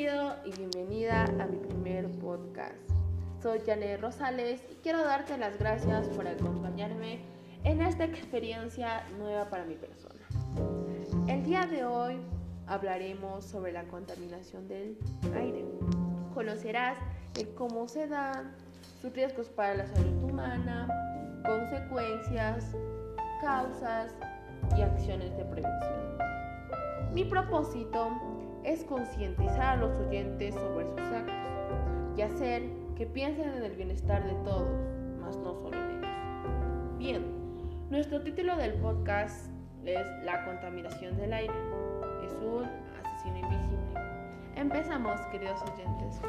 Bienvenido y bienvenida a mi primer podcast. Soy Janet Rosales y quiero darte las gracias por acompañarme en esta experiencia nueva para mi persona. El día de hoy hablaremos sobre la contaminación del aire. Conocerás cómo se dan, sus riesgos para la salud humana, consecuencias, causas y acciones de prevención. Mi propósito es concientizar a los oyentes sobre sus actos y hacer que piensen en el bienestar de todos, más no solo en ellos. Bien, nuestro título del podcast es La contaminación del aire. Es un asesino invisible. Empezamos, queridos oyentes.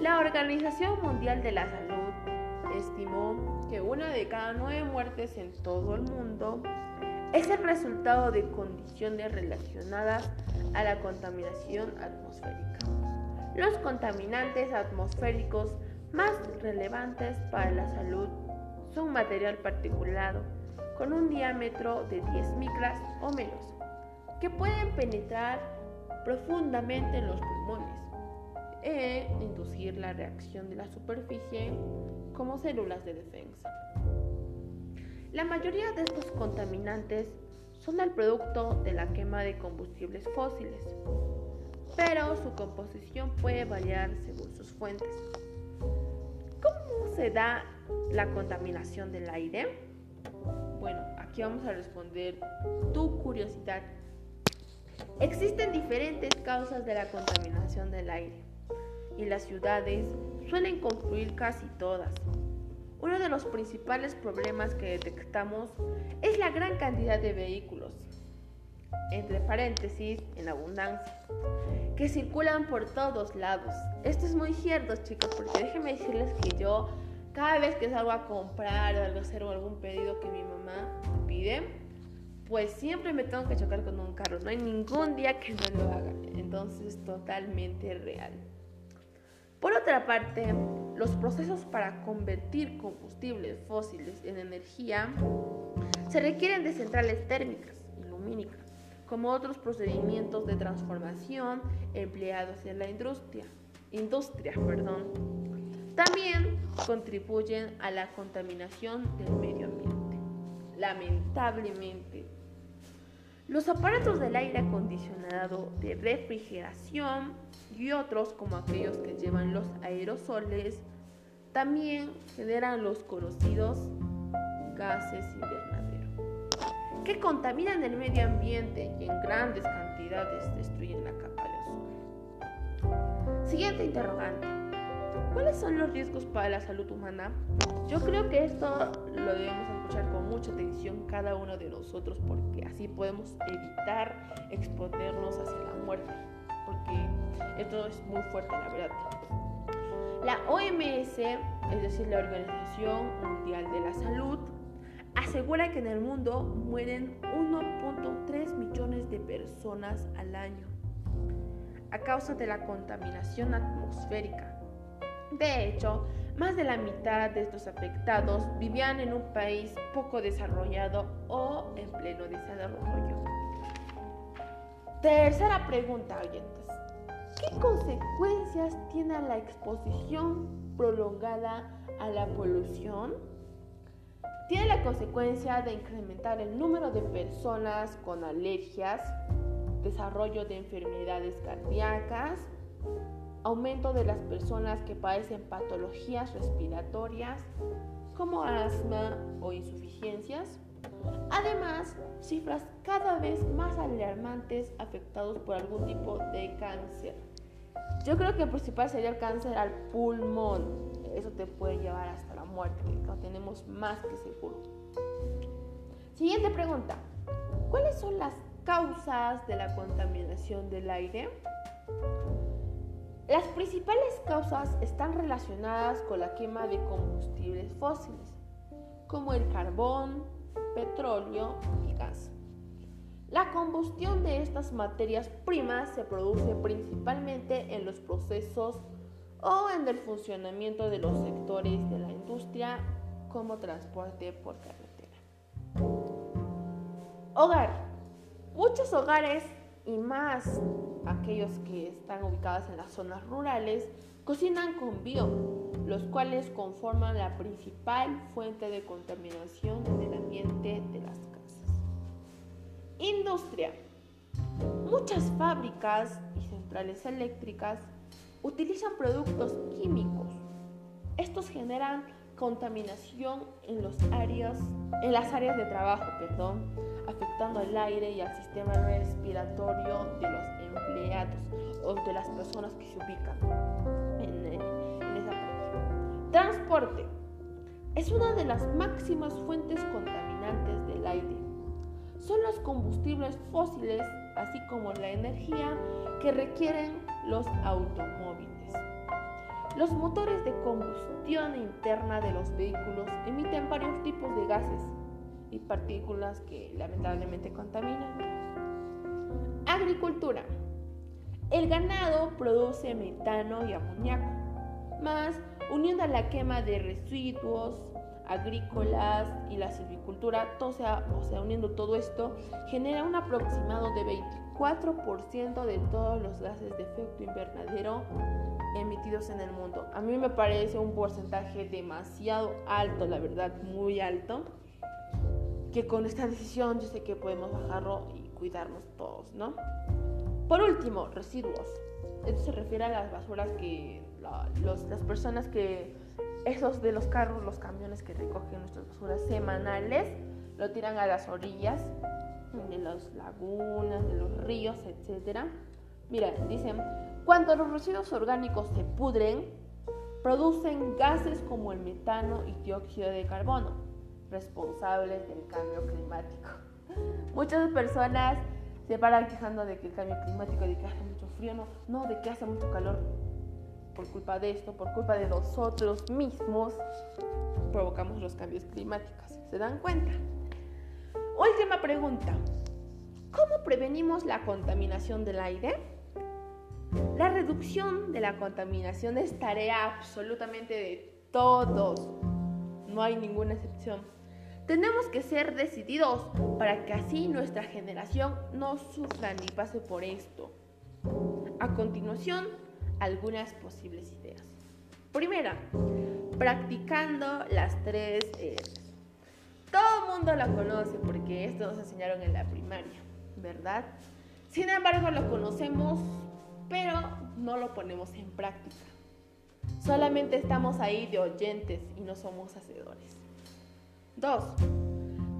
La Organización Mundial de la Salud estimó que una de cada nueve muertes en todo el mundo es el resultado de condiciones relacionadas a la contaminación atmosférica. Los contaminantes atmosféricos más relevantes para la salud son material particulado con un diámetro de 10 micras o menos, que pueden penetrar profundamente en los pulmones e inducir la reacción de la superficie como células de defensa. La mayoría de estos contaminantes son el producto de la quema de combustibles fósiles, pero su composición puede variar según sus fuentes. ¿Cómo se da la contaminación del aire? Bueno, aquí vamos a responder tu curiosidad. Existen diferentes causas de la contaminación del aire y las ciudades suelen confluir casi todas. Uno de los principales problemas que detectamos es la gran cantidad de vehículos, entre paréntesis, en abundancia, que circulan por todos lados. Esto es muy cierto, chicos, porque déjenme decirles que yo, cada vez que salgo a comprar o hacer algún pedido que mi mamá pide, pues siempre me tengo que chocar con un carro. No hay ningún día que no lo haga. Entonces, es totalmente real. Por otra parte, los procesos para convertir combustibles fósiles en energía se requieren de centrales térmicas y lumínicas, como otros procedimientos de transformación empleados en la industria. industria perdón. También contribuyen a la contaminación del medio ambiente. Lamentablemente, los aparatos del aire acondicionado de refrigeración y otros como aquellos que llevan los aerosoles también generan los conocidos gases invernadero que contaminan el medio ambiente y en grandes cantidades destruyen la capa de ozono. Siguiente interrogante. ¿Cuáles son los riesgos para la salud humana? Yo creo que esto lo debemos escuchar con mucha atención cada uno de nosotros porque así podemos evitar exponernos hacia la muerte, porque esto es muy fuerte, la verdad. La OMS, es decir, la Organización Mundial de la Salud, asegura que en el mundo mueren 1.3 millones de personas al año a causa de la contaminación atmosférica de hecho, más de la mitad de estos afectados vivían en un país poco desarrollado o en pleno desarrollo. Tercera pregunta, oyentes. ¿Qué consecuencias tiene la exposición prolongada a la polución? Tiene la consecuencia de incrementar el número de personas con alergias, desarrollo de enfermedades cardíacas, aumento de las personas que padecen patologías respiratorias como asma o insuficiencias. Además, cifras cada vez más alarmantes afectados por algún tipo de cáncer. Yo creo que el principal sería el cáncer al pulmón. Eso te puede llevar hasta la muerte, lo tenemos más que seguro. Siguiente pregunta. ¿Cuáles son las causas de la contaminación del aire? Las principales causas están relacionadas con la quema de combustibles fósiles, como el carbón, petróleo y gas. La combustión de estas materias primas se produce principalmente en los procesos o en el funcionamiento de los sectores de la industria como transporte por carretera. Hogar. Muchos hogares y más aquellos que están ubicados en las zonas rurales, cocinan con bio, los cuales conforman la principal fuente de contaminación en el de las casas. Industria. Muchas fábricas y centrales eléctricas utilizan productos químicos. Estos generan contaminación en, los áreas, en las áreas de trabajo, perdón, afectando al aire y al sistema respiratorio de los empleados o de las personas que se ubican en, en esa parte. Transporte. Es una de las máximas fuentes Son los combustibles fósiles, así como la energía que requieren los automóviles. Los motores de combustión interna de los vehículos emiten varios tipos de gases y partículas que lamentablemente contaminan. Agricultura. El ganado produce metano y amoníaco, más uniendo a la quema de residuos agrícolas y la silvicultura, o sea, o sea, uniendo todo esto, genera un aproximado de 24% de todos los gases de efecto invernadero emitidos en el mundo. A mí me parece un porcentaje demasiado alto, la verdad, muy alto, que con esta decisión yo sé que podemos bajarlo y cuidarnos todos, ¿no? Por último, residuos. Esto se refiere a las basuras que las personas que, esos de los carros, los camiones que recogen nuestras basuras semanales, lo tiran a las orillas de las lagunas, de los ríos, etc. Mira, dicen, cuando los residuos orgánicos se pudren, producen gases como el metano y dióxido de carbono, responsables del cambio climático. Muchas personas se paran quejando de que el cambio climático, de que hace mucho frío, no, no, de que hace mucho calor. Por culpa de esto, por culpa de nosotros mismos, provocamos los cambios climáticos. ¿Se dan cuenta? Última pregunta. ¿Cómo prevenimos la contaminación del aire? La reducción de la contaminación es tarea absolutamente de todos. No hay ninguna excepción. Tenemos que ser decididos para que así nuestra generación no sufra ni pase por esto. A continuación, algunas posibles ideas. Primera, practicando las tres. Todo el mundo la conoce porque esto nos enseñaron en la primaria, ¿verdad? Sin embargo, lo conocemos pero no lo ponemos en práctica. Solamente estamos ahí de oyentes y no somos hacedores. 2.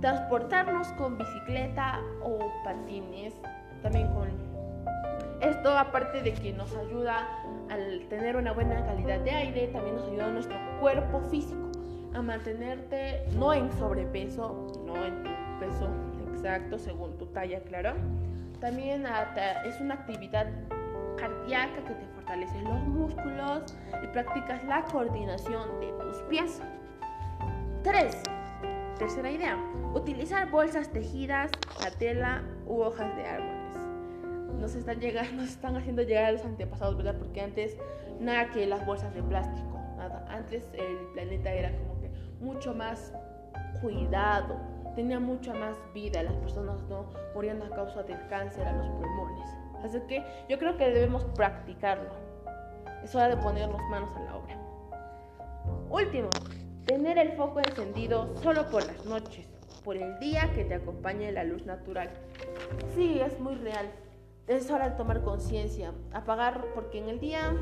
Transportarnos con bicicleta o patines, también con... Esto aparte de que nos ayuda al tener una buena calidad de aire, también nos ayuda a nuestro cuerpo físico a mantenerte no en sobrepeso, no en tu peso exacto según tu talla, claro. También es una actividad cardíaca que te fortalece los músculos y practicas la coordinación de tus pies. 3. Tercera idea, utilizar bolsas tejidas, la tela u hojas de árboles. Nos están, llegando, nos están haciendo llegar a los antepasados, ¿verdad? Porque antes nada que las bolsas de plástico, nada. Antes el planeta era como que mucho más cuidado, tenía mucha más vida, las personas no morían a causa del cáncer a los pulmones. Así que yo creo que debemos practicarlo. Es hora de ponernos manos a la obra. Último, tener el foco encendido solo por las noches, por el día que te acompañe la luz natural. Sí, es muy real. Es hora de tomar conciencia, apagar, porque en el día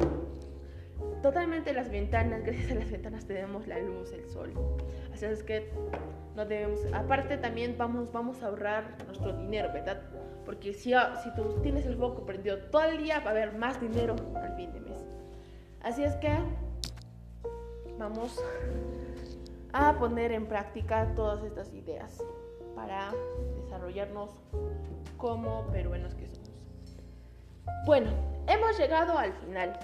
totalmente las ventanas, gracias a las ventanas tenemos la luz, el sol. Así es que no debemos, aparte también vamos, vamos a ahorrar nuestro dinero, ¿verdad? Porque si, si tú tienes el foco prendido todo el día, va a haber más dinero al fin de mes. Así es que vamos a poner en práctica todas estas ideas para desarrollarnos como peruanos que somos. Bueno, hemos llegado al final.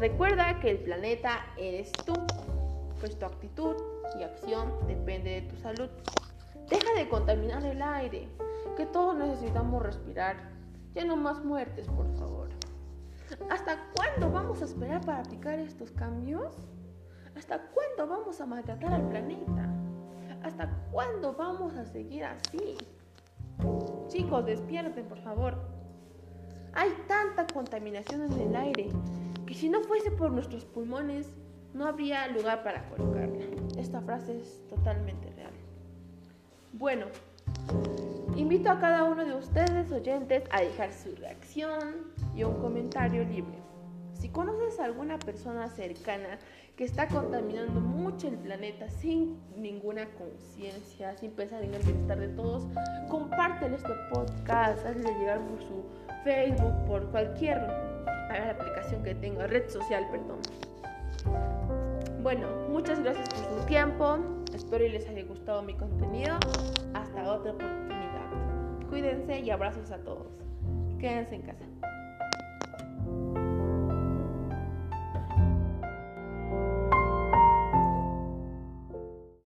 Recuerda que el planeta eres tú, pues tu actitud y acción depende de tu salud. Deja de contaminar el aire, que todos necesitamos respirar. Ya no más muertes, por favor. ¿Hasta cuándo vamos a esperar para aplicar estos cambios? ¿Hasta cuándo vamos a maltratar al planeta? ¿Hasta cuándo vamos a seguir así? Chicos, despierten, por favor. Hay tanta contaminación en el aire, que si no fuese por nuestros pulmones, no habría lugar para colocarla. Esta frase es totalmente real. Bueno, invito a cada uno de ustedes, oyentes, a dejar su reacción y un comentario libre. Si conoces a alguna persona cercana que está contaminando mucho el planeta sin ninguna conciencia, sin pensar en el bienestar de todos, compártelo este podcast, hazle llegar por su Facebook, por cualquier aplicación que tenga, red social, perdón. Bueno, muchas gracias por su tiempo. Espero y les haya gustado mi contenido. Hasta otra oportunidad. Cuídense y abrazos a todos. Quédense en casa.